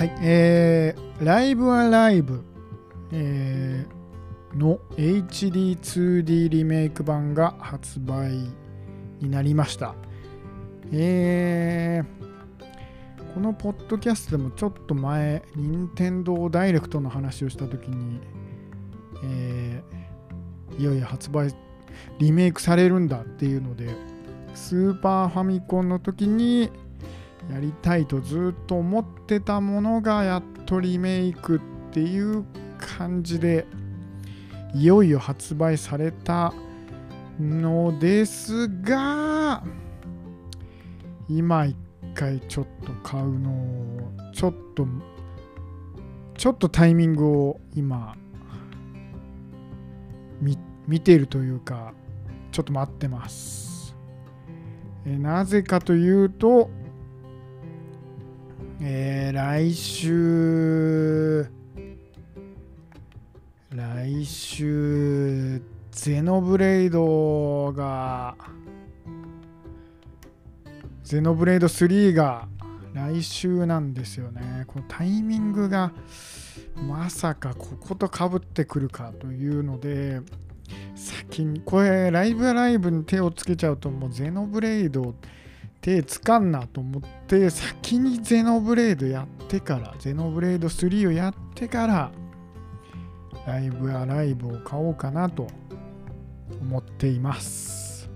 はい、えー、ライブはライブ、えーの HD2D リメイク版が発売になりました。えー、このポッドキャストでもちょっと前、任天堂ダイレクトの話をしたときに、えーいよいよ発売、リメイクされるんだっていうので、スーパーファミコンの時にやりたいとずっと思ってたものがやっとリメイクっていう感じでいよいよ発売されたのですが今一回ちょっと買うのをちょっとちょっとタイミングを今見ているというかちょっと待ってます。えなぜかというとえー来週来週ゼノブレイドがゼノブレイド3が来週なんですよね。このタイミングがまさかこことかぶってくるかというので先にこれライブライブに手をつけちゃうともうゼノブレイド手つかんなと思って先にゼノブレードやってからゼノブレード3をやってからライブアライブを買おうかなと思っています。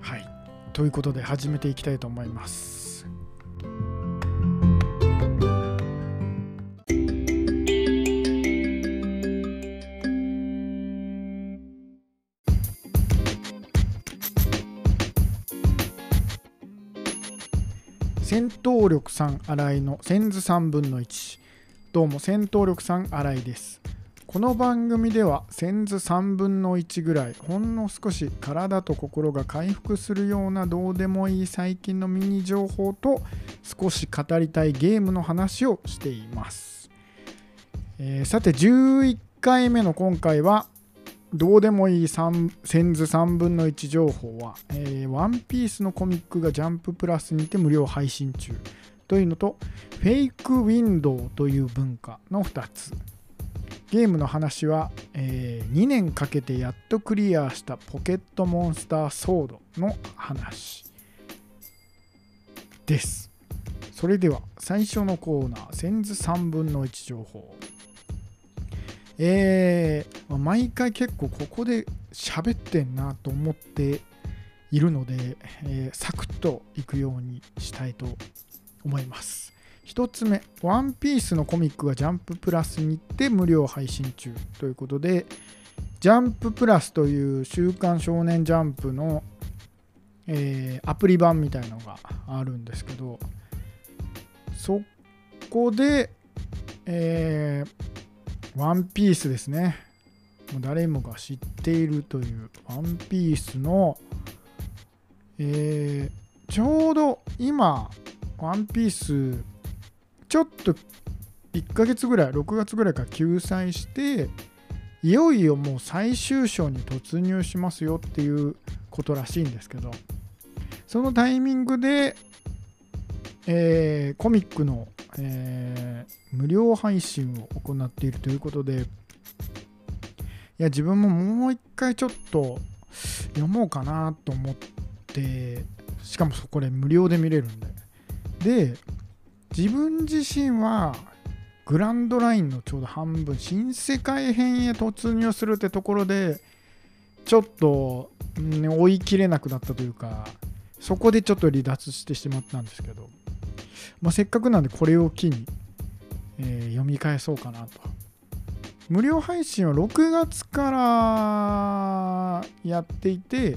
はい。ということで始めていきたいと思います。戦闘力3新井の千図3分の1どうも戦闘力3新井です。この番組では千図3分の1ぐらいほんの少し体と心が回復するようなどうでもいい最近のミニ情報と少し語りたいゲームの話をしています、えーさて11回目の今回はどうでもいい3千図3分の1情報は、えーワンピースのコミックがジャンププラスにて無料配信中というのと、フェイクウィンドウという文化の2つ。ゲームの話は、え2年かけてやっとクリアしたポケットモンスターソードの話です。それでは最初のコーナー、千図3分の1情報。えー毎回結構ここで喋ってんなと思っているので、えーサクッといくようにしたいと思います。一つ目、ワンピースのコミックがジャンププラスにて無料配信中ということで、ジャンププラスという週刊少年ジャンプの、えーアプリ版みたいのがあるんですけど、そこで、えーワンピースですね。もう誰もが知っているというワンピースの、えーちょうど今、ワンピース、ちょっと1ヶ月ぐらい、6月ぐらいから救済して、いよいよもう最終章に突入しますよっていうことらしいんですけど、そのタイミングで、えーコミックの、えー無料配信を行っているということで、いや、自分ももう一回ちょっと読もうかなと思って、しかもそこで無料で見れるんで。で、自分自身はグランドラインのちょうど半分、新世界編へ突入するってところで、ちょっと、うん追い切れなくなったというか、そこでちょっと離脱してしまったんですけど、まあ、せっかくなんでこれを機に、えー読み返そうかなと。無料配信は6月からやっていて、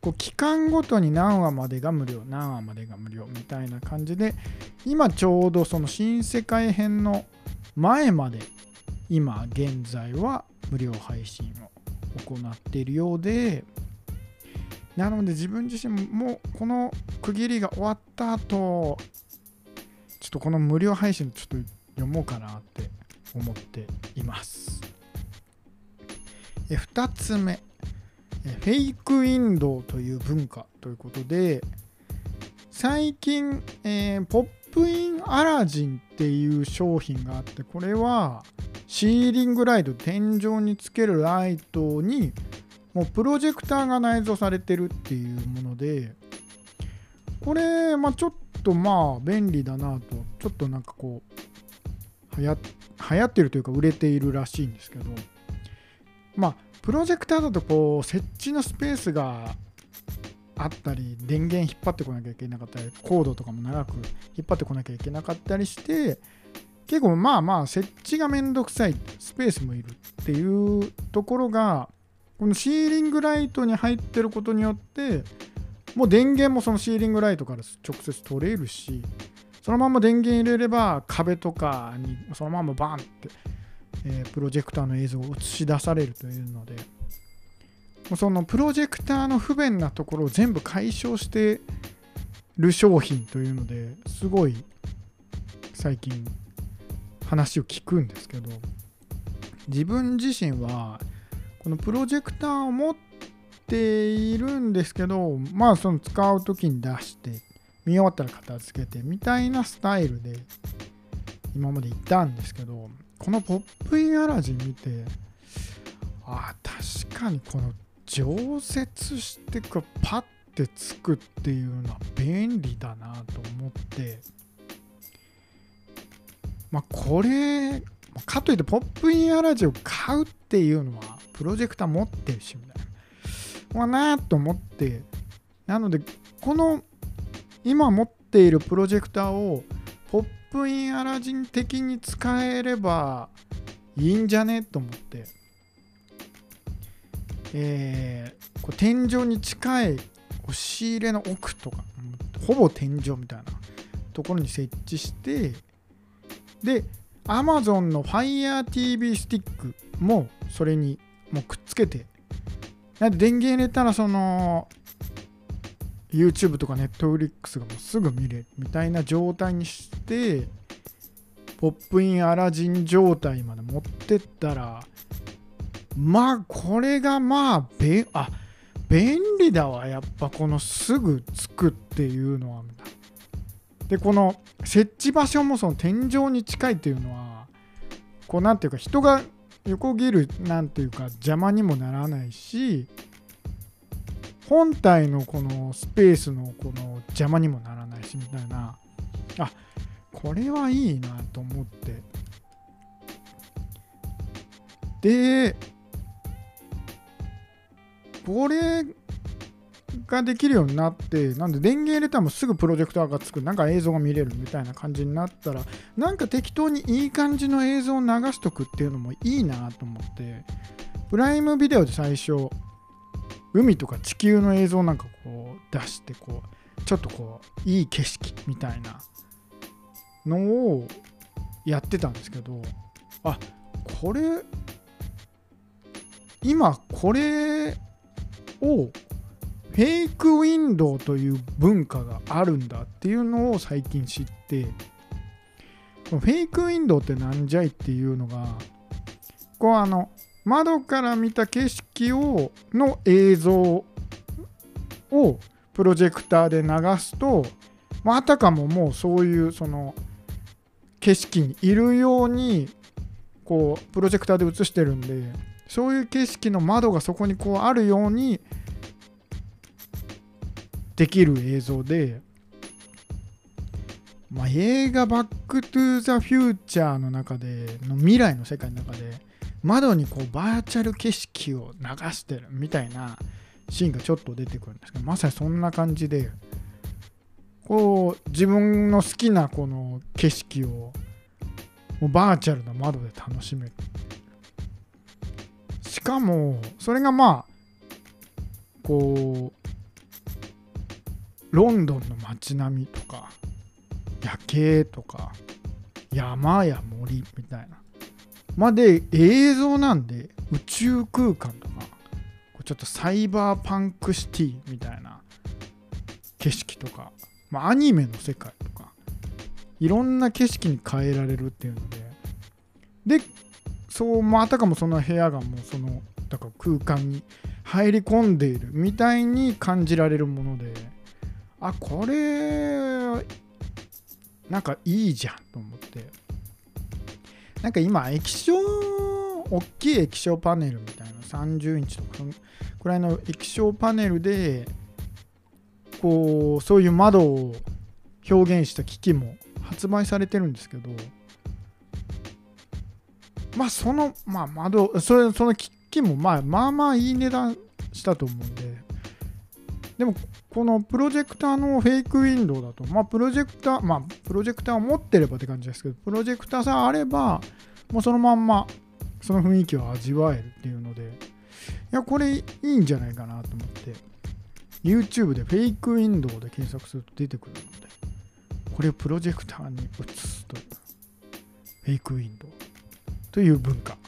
こう期間ごとに何話までが無料、何話までが無料みたいな感じで、今ちょうどその新世界編の前まで、今現在は無料配信を行っているようで、なので自分自身もこの区切りが終わった後、ょっとこの無料配信ちょっと読もうかなって思っています。え2つ目、えフェイクウィンドウという文化ということで、最近、えーポップインアラジンっていう商品があってこれはシーリングライト天井につけるライトにもうプロジェクターが内蔵されてるっていうものでこれ、まあ、ちょっとまあ便利だなと。ちょっとなんかこう流行流行ってるというか売れているらしいんですけどまあプロジェクターだとこう設置のスペースがあったり電源引っ張ってこなきゃいけなかったりコードとかも長く引っ張ってこなきゃいけなかったりして結構まあまあ設置がめんどくさいスペースもいるっていうところがこのシーリングライトに入ってることによってもう電源もそのシーリングライトから直接取れるしそのまま電源入れれば壁とかにそのままバンって、えー、プロジェクターの映像を映し出されるというのでもうそのプロジェクターの不便なところを全部解消してる商品というのですごい最近話を聞くんですけど自分自身はこのプロジェクターを持っているんですけどまあその使う時に出して見終わったら片付けてみたいなスタイルで今まで行ったんですけどこのポップインアラジン見てあ確かにこの常設してこうパッてつくっていうのは便利だなと思って。まあこれかといってポップインアラジオ買うっていうのはプロジェクター持ってるしみたいな。まあなと思ってなのでこの今持っているプロジェクターをポップインアラジン的に使えればいいんじゃねと思ってえー、こう天井に近い押し入れの奥とかほぼ天井みたいなところに設置してで Amazon の FireTV スティックもそれにもうくっつけてなんで電源入れたらその YouTube とか Netflix がもうすぐ見れるみたいな状態にしてポップインアラジン状態まで持ってったらまあこれがまあべあ便利だわやっぱこのすぐつくっていうのはでこの設置場所もその天井に近いっていうのはこうなんていうか人が横切るなんていうか邪魔にもならないし本体のこのスペースのこの邪魔にもならないしみたいな。あこれはいいなと思って。でこれができるようになって、なんで電源入れたらもうすぐプロジェクターがつく、なんか映像が見れるみたいな感じになったら、なんか適当にいい感じの映像を流しとくっていうのもいいなと思って、プライムビデオで最初、海とか地球の映像なんかこう出して、こう、ちょっとこう、いい景色みたいなのをやってたんですけど、あ、これ、今これをフェイクウィンドウという文化があるんだっていうのを最近知ってフェイクウィンドウってなんじゃいっていうのがこうあの窓から見た景色をの映像をプロジェクターで流すと、あたかももうそういうその景色にいるようにこうプロジェクターで映してるんでそういう景色の窓がそこにこうあるようにできる映像で、まあ、映画「バック・トゥ・ザ・フューチャー」の中での未来の世界の中で窓にこうバーチャル景色を流してるみたいなシーンがちょっと出てくるんですけどまさにそんな感じでこう自分の好きなこの景色をもうバーチャルな窓で楽しめる。しかもそれがまあこうロンドンの街並みとか夜景とか山や森みたいなまで映像なんで宇宙空間とかちょっとサイバーパンクシティみたいな景色とか、まあ、アニメの世界とかいろんな景色に変えられるっていうのででそうまたかもその部屋がもうそのだから空間に入り込んでいるみたいに感じられるものであこれなんかいいじゃんと思って。なんか今液晶大きい液晶パネルみたいな30インチとかくらいの液晶パネルでこうそういう窓を表現した機器も発売されてるんですけどまあその、まあ、窓それその機器もまあまあまあいい値段したと思うんででもこのプロジェクターのフェイクウィンドウだとまあプロジェクターまあプロジェクターを持ってればって感じですけどプロジェクターさえあればもうそのまんまその雰囲気を味わえるっていうのでいやこれいいんじゃないかなと思って YouTube でフェイクウィンドウで検索すると出てくるのでこれをプロジェクターに移すとフェイクウィンドウという文化。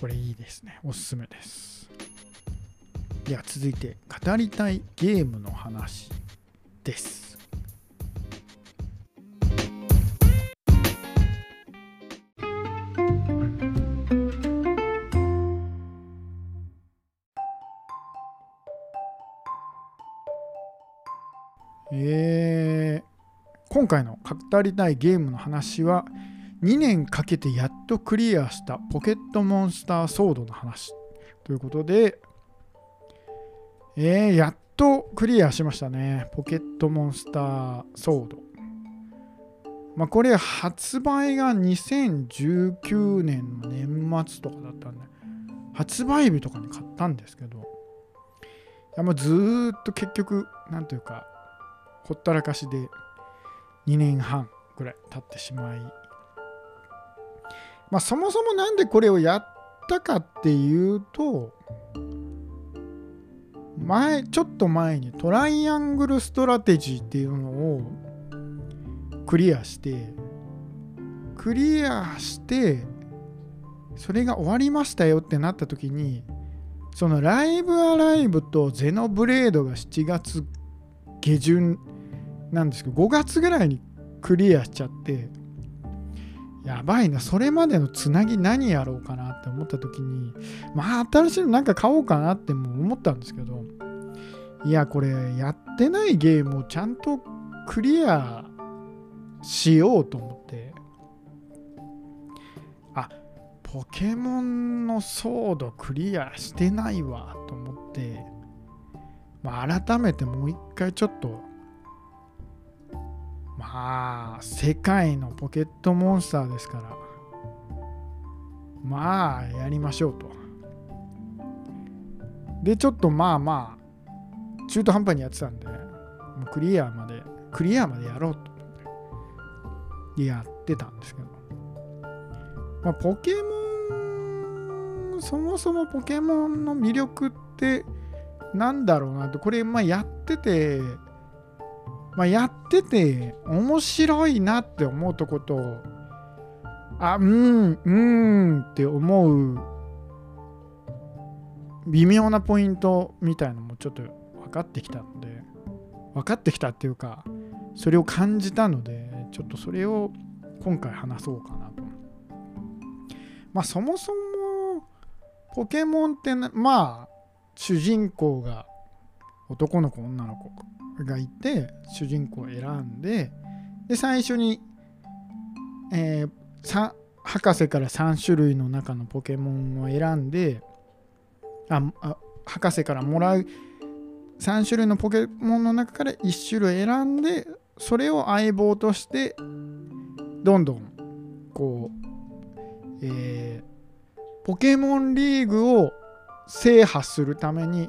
これいいですね。おすすめです。では続いて語りたいゲームの話です。えー、今回の語りたいゲームの話は2年かけてやっとクリアしたポケットモンスターソードの話ということで、えー、やっとクリアしましたね。ポケットモンスターソード。まあ、これ発売が2019年の年末とかだったんで、発売日とかに買ったんですけど、いやもうずっと結局、なんというか、ほったらかしで2年半ぐらい経ってしまい、まあ、そもそもなんでこれをやったかっていうと前ちょっと前にトライアングルストラテジーっていうのをクリアしてクリアしてそれが終わりましたよってなった時にそのライブアライブとゼノブレードが7月下旬なんですけど5月ぐらいにクリアしちゃってやばいなそれまでのつなぎ何やろうかなって思った時にまあ新しいのなんか買おうかなっても思ったんですけどいやこれやってないゲームをちゃんとクリアしようと思って。あポケモンのソードクリアしてないわと思って、まあ、改めてもう一回ちょっとまあ世界のポケットモンスターですからまあやりましょうと。でちょっとまあまあ中途半端にやってたんでもうクリアまでクリアまでやろうと。やってたんですけど、まあ、ポケモンそもそもポケモンの魅力ってなんだろうなと。これまあやっててまあ、やってて面白いなって思うとことあうんうんって思う微妙なポイントみたいのもちょっと分かってきたので分かってきたっていうかそれを感じたのでちょっとそれを今回話そうかなと。まあそもそもポケモンってまあ主人公が男の子女の子がいて主人公を選んでで最初に、えー、博士から3種類の中のポケモンを選んでああ博士からもらう3種類のポケモンの中から1種類選んでそれを相棒としてどんどんこう、えー、ポケモンリーグを制覇するために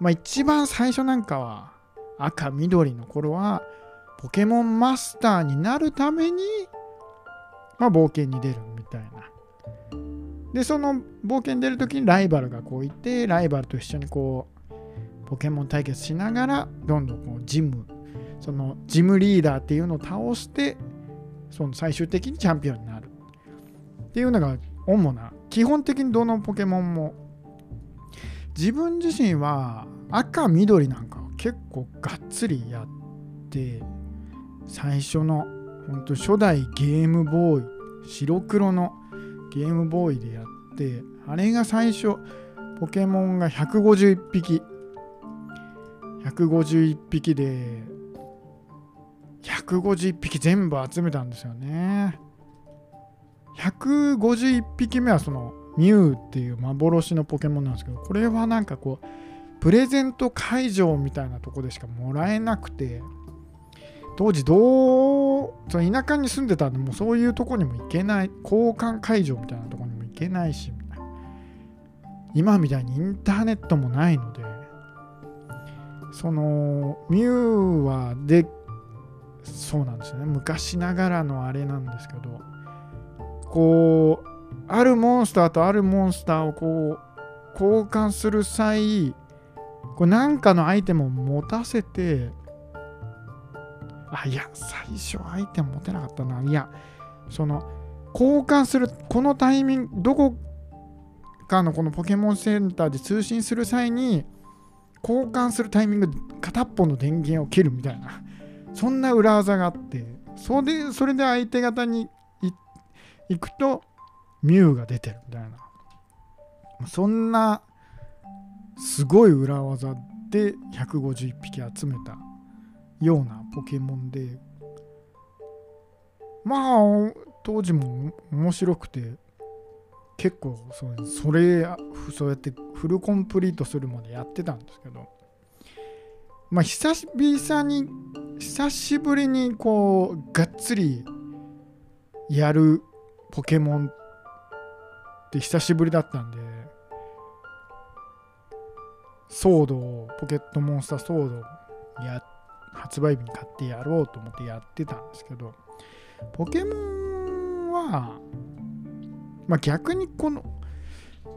まあ一番最初なんかは赤緑の頃はポケモンマスターになるために、まあ、冒険に出るみたいな。でその冒険に出る時にライバルがこういてライバルと一緒にこうポケモン対決しながらどんどんこうジムそのジムリーダーっていうのを倒してその最終的にチャンピオンになるっていうのが主な基本的にどのポケモンも自分自身は赤緑なんかを結構がっつりやって最初の本当初代ゲームボーイ白黒のゲームボーイでやってあれが最初ポケモンが151匹151匹で151匹全部集めたんですよね。151匹目はそのミュウっていう幻のポケモンなんですけどこれはなんかこうプレゼント会場みたいなとこでしかもらえなくて当時どうその田舎に住んでたんでもうそういうとこにも行けない交換会場みたいなとこにも行けないし今みたいにインターネットもないのでそのミュウはでそうなんですよね。昔ながらのあれなんですけどこうあるモンスターとあるモンスターをこう交換する際これなんかのアイテムを持たせてあいや最初アイテム持てなかったな。いやその交換するこのタイミングどこかのこのポケモンセンターで通信する際に交換するタイミング片っぽの電源を切るみたいな。そんな裏技があって。それでそれで相手方に行くとミュウが出てるみたいな。そんなすごい裏技で151匹集めたようなポケモンでまあ当時も面白くて結構そそれそうやってフルコンプリートするまでやってたんですけどまあ久々に久しぶりにこうがっつりやるポケモンって久しぶりだったんでソードをポケットモンスターソードや発売日に買ってやろうと思ってやってたんですけどポケモンはまあ逆にこの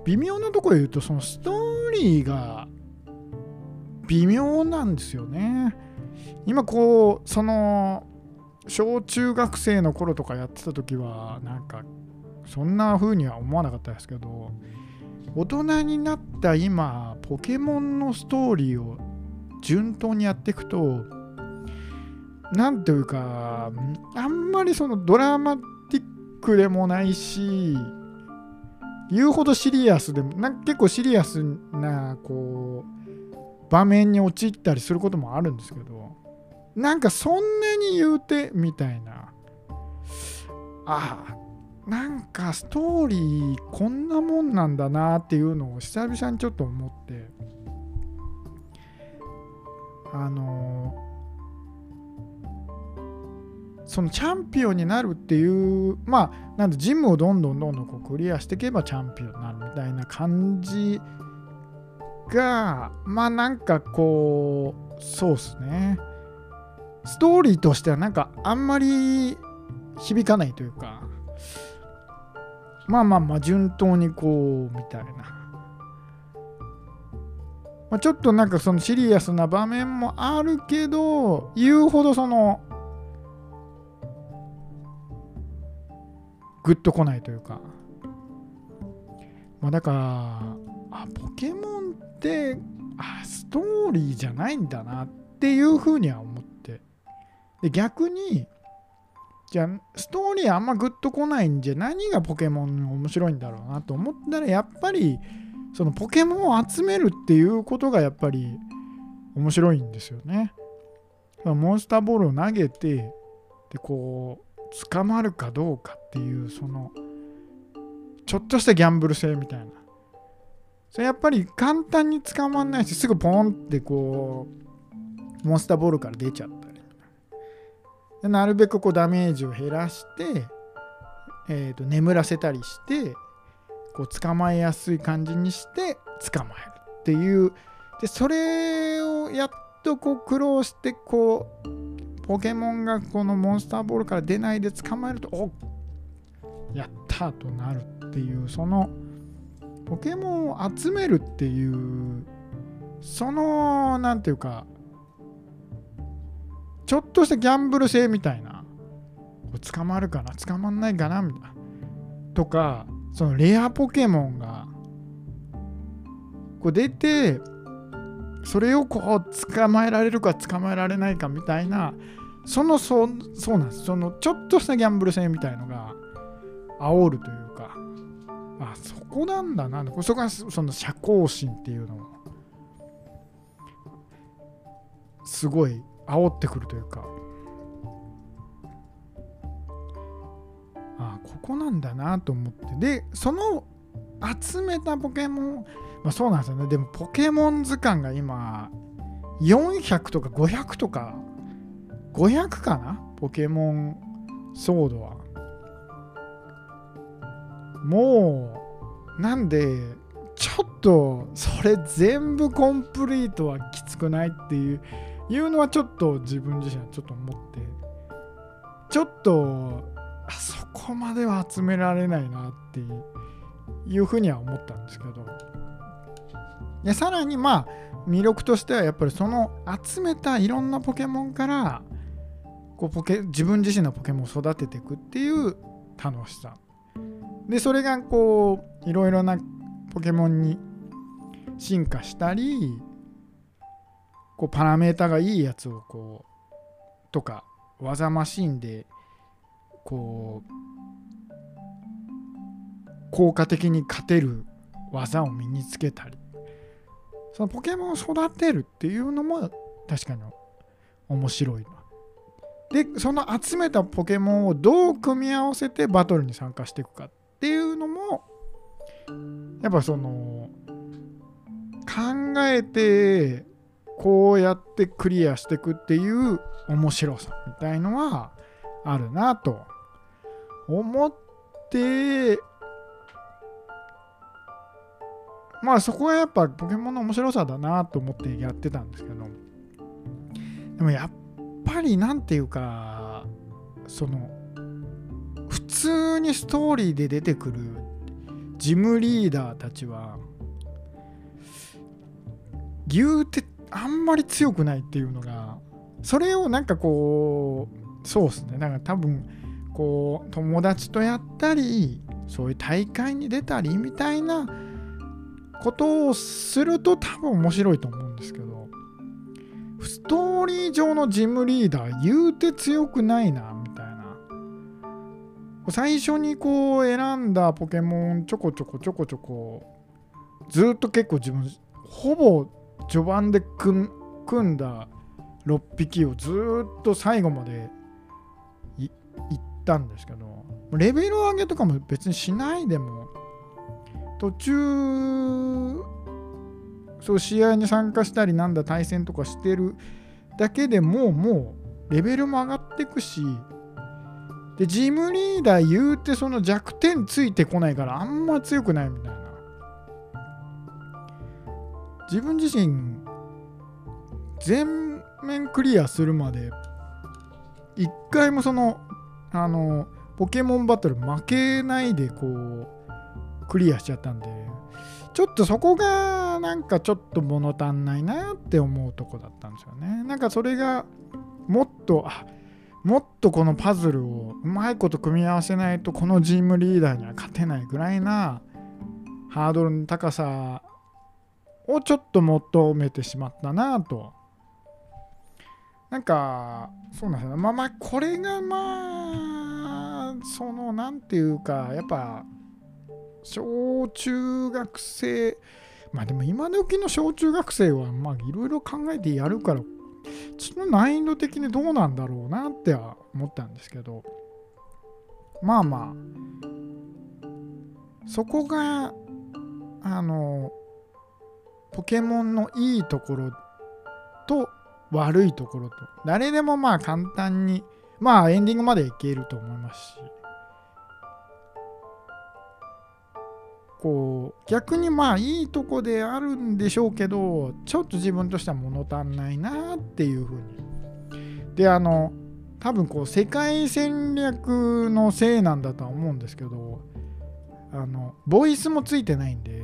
微妙なところで言うとそのストーリーが微妙なんですよね。今こうその小中学生の頃とかやってた時はなんかそんな風には思わなかったですけど大人になった今ポケモンのストーリーを順当にやっていくと何というかあんまりそのドラマティックでもないし言うほどシリアスでもな結構シリアスなこう場面に陥ったりすることもあるんですけどなんかそんなに言うてみたいな。ああなんかストーリーこんなもんなんだなっていうのを久々にちょっと思って。あのそのチャンピオンになるっていうまあなんでジムをどんどんどんどんこうクリアしていけばチャンピオンになるみたいな感じがまあなんかこうそうっすね。ストーリーとしてはなんかあんまり響かないというか。まあまあまあ順当にこうみたいな、まあ、ちょっとなんかそのシリアスな場面もあるけど言うほどそのグッとこないというか。まあだからあポケモンってあストーリーじゃないんだなっていうふうには思って。で逆にじゃあストーリーあんまグッとこないんじゃ何がポケモン面白いんだろうなと思ったらやっぱりそのポケモンを集めるっていうことがやっぱり面白いんですよね。モンスターボールを投げてでこう捕まるかどうかっていうそのちょっとしたギャンブル性みたいな。それやっぱり簡単に捕まんないしすぐポンってこうモンスターボールから出ちゃったでなるべくこうダメージを減らして、えー、と眠らせたりしてこう捕まえやすい感じにして捕まえるっていう。でそれをやっとこう苦労してこうポケモンがこのモンスターボールから出ないで捕まえるとおやったとなるっていうそのポケモンを集めるっていうその何ていうかちょっとしたギャンブル性みたいな。捕まるかな？捕まんないかな？みたいな。とかそのレアポケモンがこう出てそれをこう捕まえられるか捕まえられないかみたいなそのそうそうなんです。そのちょっとしたギャンブル性みたいのが煽るというかあそこなんだな。そこがその社交心っていうのをすごい煽ってくるというか。ああここなんだなと思って。でその集めたポケモン、まあ、そうなんですよね。でもポケモン図鑑が今400とか500とか500かな？ポケモンソードは。もうなんでちょっとそれ全部コンプリートはきつくないっていういうのはちょっと自分自身はちょっと思ってちょっとあそこまでは集められないなっていうふうには思ったんですけど。でさらにまあ魅力としてはやっぱりその集めたいろんなポケモンからこうポケ自分自身のポケモンを育てていくっていう楽しさ。でそれがこういろいろなポケモンに進化したりこうパラメータがいいやつをこうとか技マシンでこう効果的に勝てる技を身につけたりそのポケモンを育てるっていうのも確かに面白いなでその集めたポケモンをどう組み合わせてバトルに参加していくかっていうのもやっぱその考えてこうやってクリアしていくっていう面白さみたいのはあるなと思ってまあそこはやっぱポケモンの面白さだなと思ってやってたんですけどでもやっぱりなんていうかその普通にストーリーで出てくるジムリーダーたちは言うてあんまり強くないっていうのがそれをなんかこうそうっすね。なんか多分こう友達とやったりそういう大会に出たりみたいなことをすると多分面白いと思うんですけどストーリー上のジムリーダー言うて強くないなみたいな。最初にこう選んだポケモンちょこちょこちょこちょこずっと結構自分ほぼ序盤で組んだ6匹をずっと最後までいったんですけどレベル上げとかも別にしないでも途中そう試合に参加したりなんだ対戦とかしてるだけでももうレベルも上がってくしでジムリーダー言うてその弱点ついてこないからあんま強くないみたいな。自分自身全面クリアするまで一回もそのあのポケモンバトル負けないでこうクリアしちゃったんでちょっとそこがなんかちょっと物足んないなって思うとこだったんですよね。なんかそれがもっとあもっとこのパズルをうまいこと組み合わせないとこのチームリーダーには勝てないぐらいなハードルの高さをちょっと求めてしまったなと。なんかそうなんですよまあまあこれがまあその何て言うかやっぱ小中学生まあでも今時の小中学生はまあいろいろ考えてやるからちょっと難易度的にどうなんだろうなっては思ったんですけどまあまあそこがあのポケモンのいいところと悪いところと。誰でもまあ簡単にまあエンディングまでいけると思いますし。こう逆にまあいいとこであるんでしょうけどちょっと自分としては物足んないなっていうふうに。であの多分こう世界戦略のせいなんだとは思うんですけどあのボイスもついてないんで、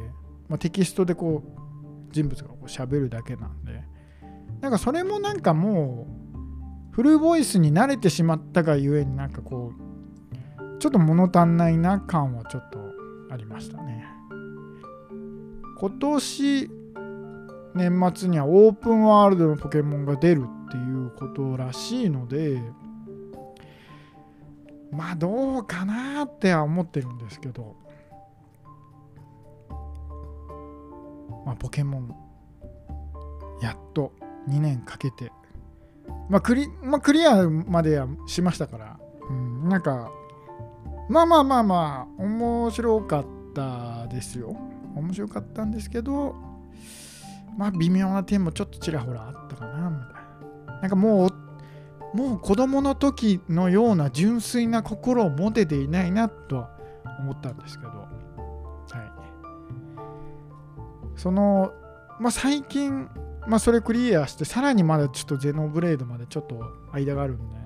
まあ、テキストでこう人物がこう喋るだけなんで。なんかそれもなんかもうフルボイスに慣れてしまったがゆえになんかこうちょっと物足んないな感はちょっとありましたね。今年年末にはオープンワールドのポケモンが出るっていうことらしいのでまあどうかなっては思ってるんですけど。まあポケモン。やっと2年かけて。まあクリ,、まあ、クリアまではしましたから、うん、なんかまあまあまあまあ面白かったですよ。面白かったんですけどまあ微妙な点もちょっとちらほらあったかなみたいな。なんかもうもう子供の時のような純粋な心を持てていないなとは思ったんですけど。そのまあ最近まあそれクリアしてさらにまだちょっとゼノブレードまでちょっと間があるんで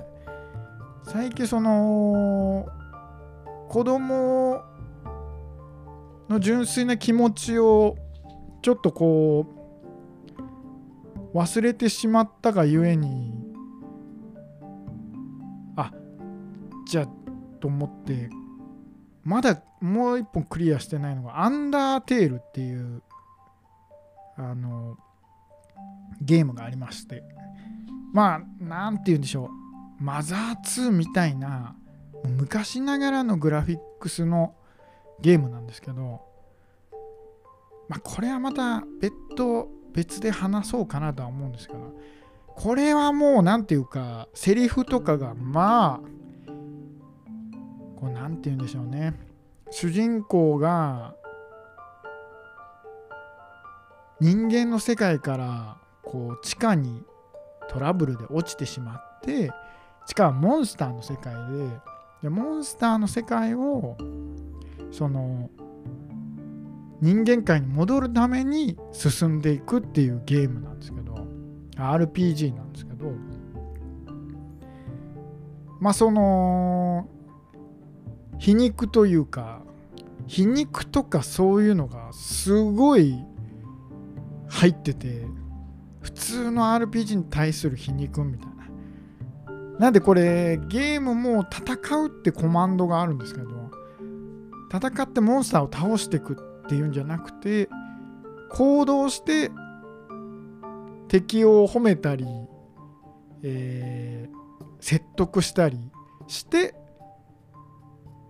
最近その子供の純粋な気持ちをちょっとこう忘れてしまったがゆえにあじゃあと思ってまだもう一本クリアしてないのがアンダーテールっていうあのゲームがありまして。まあ何て言うんでしょう。マザー2みたいな昔ながらのグラフィックスのゲームなんですけど、まあ、これはまた別途別で話そうかなとは思うんですけど。これはもう何て言うかセリフとかがまあこう何て言うんでしょうね。主人公が人間の世界からこう地下にトラブルで落ちてしまって地下はモンスターの世界ででモンスターの世界をその人間界に戻るために進んでいくっていうゲームなんですけど RPG なんですけどまあその皮肉というか皮肉とかそういうのがすごい入ってて普通の RPG に対する皮肉みたいな。なんでこれゲームも戦うってコマンドがあるんですけど戦ってモンスターを倒していくっていうんじゃなくて行動して敵を褒めたり、えー、説得したりして、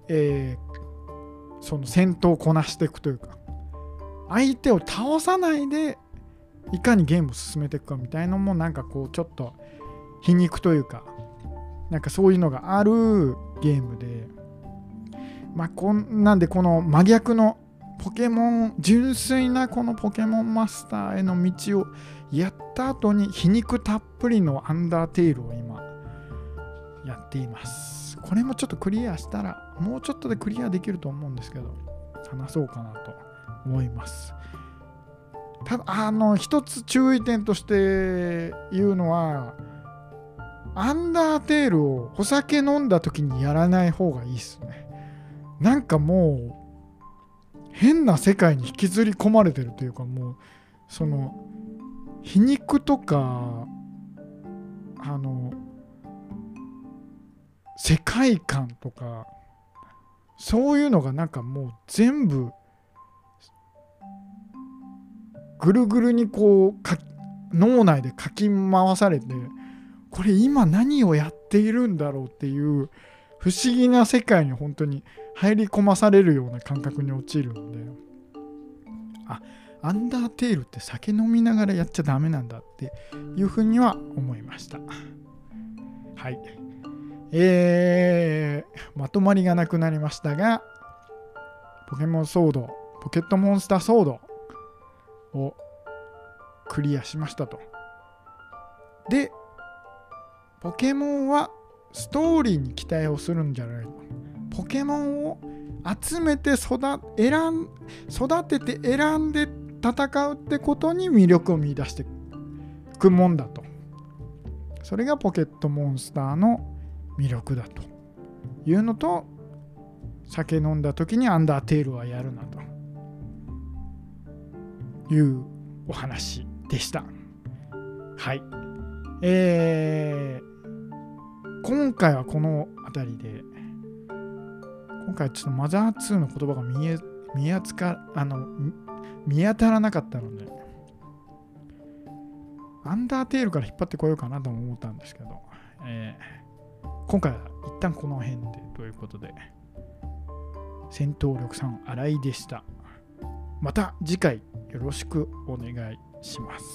えー、その戦闘をこなしていくというか相手を倒さないでいかにゲームを進めていくかみたいなのもなんかこうちょっと皮肉というかなんかそういうのがあるゲームで、まあ、こんなんでこの真逆のポケモン純粋なこのポケモンマスターへの道をやった後に皮肉たっぷりのアンダーテイルを今やっています。これもちょっとクリアしたらもうちょっとでクリアできると思うんですけど話そうかなと思います。ただあの一つ注意点として言うのはアンダーテールをお酒飲んだ時にやらない方がいいっすね。なんかもう変な世界に引きずり込まれてるというかもうその皮肉とかあの世界観とかそういうのがなんかもう全部ぐるぐるにこうか脳内でかき回されてこれ今何をやっているんだろうっていう不思議な世界に本当に入り込まされるような感覚に陥るのであアンダーテールって酒飲みながらやっちゃダメなんだっていうふうには思いました。はい。えー、まとまりがなくなりましたがポケモンソードポケットモンスターソード。をクリアしましたと。でポケモンはストーリーに期待をするんじゃないの。ポケモンを集めて育選育てて選んで戦うってことに魅力を見出していくもんだと。それがポケットモンスターの魅力だというのと酒飲んだ時にアンダーテールはやるなと。いうお話でしたはいえー、今回はこの辺りで、今回ちょっとマザー2の言葉が見え、見扱あの、見当たらなかったので、アンダーテールから引っ張ってこようかなとも思ったんですけど、えー、今回は一旦この辺でということで、戦闘力さん、新井でした。また次回よろしくお願いします。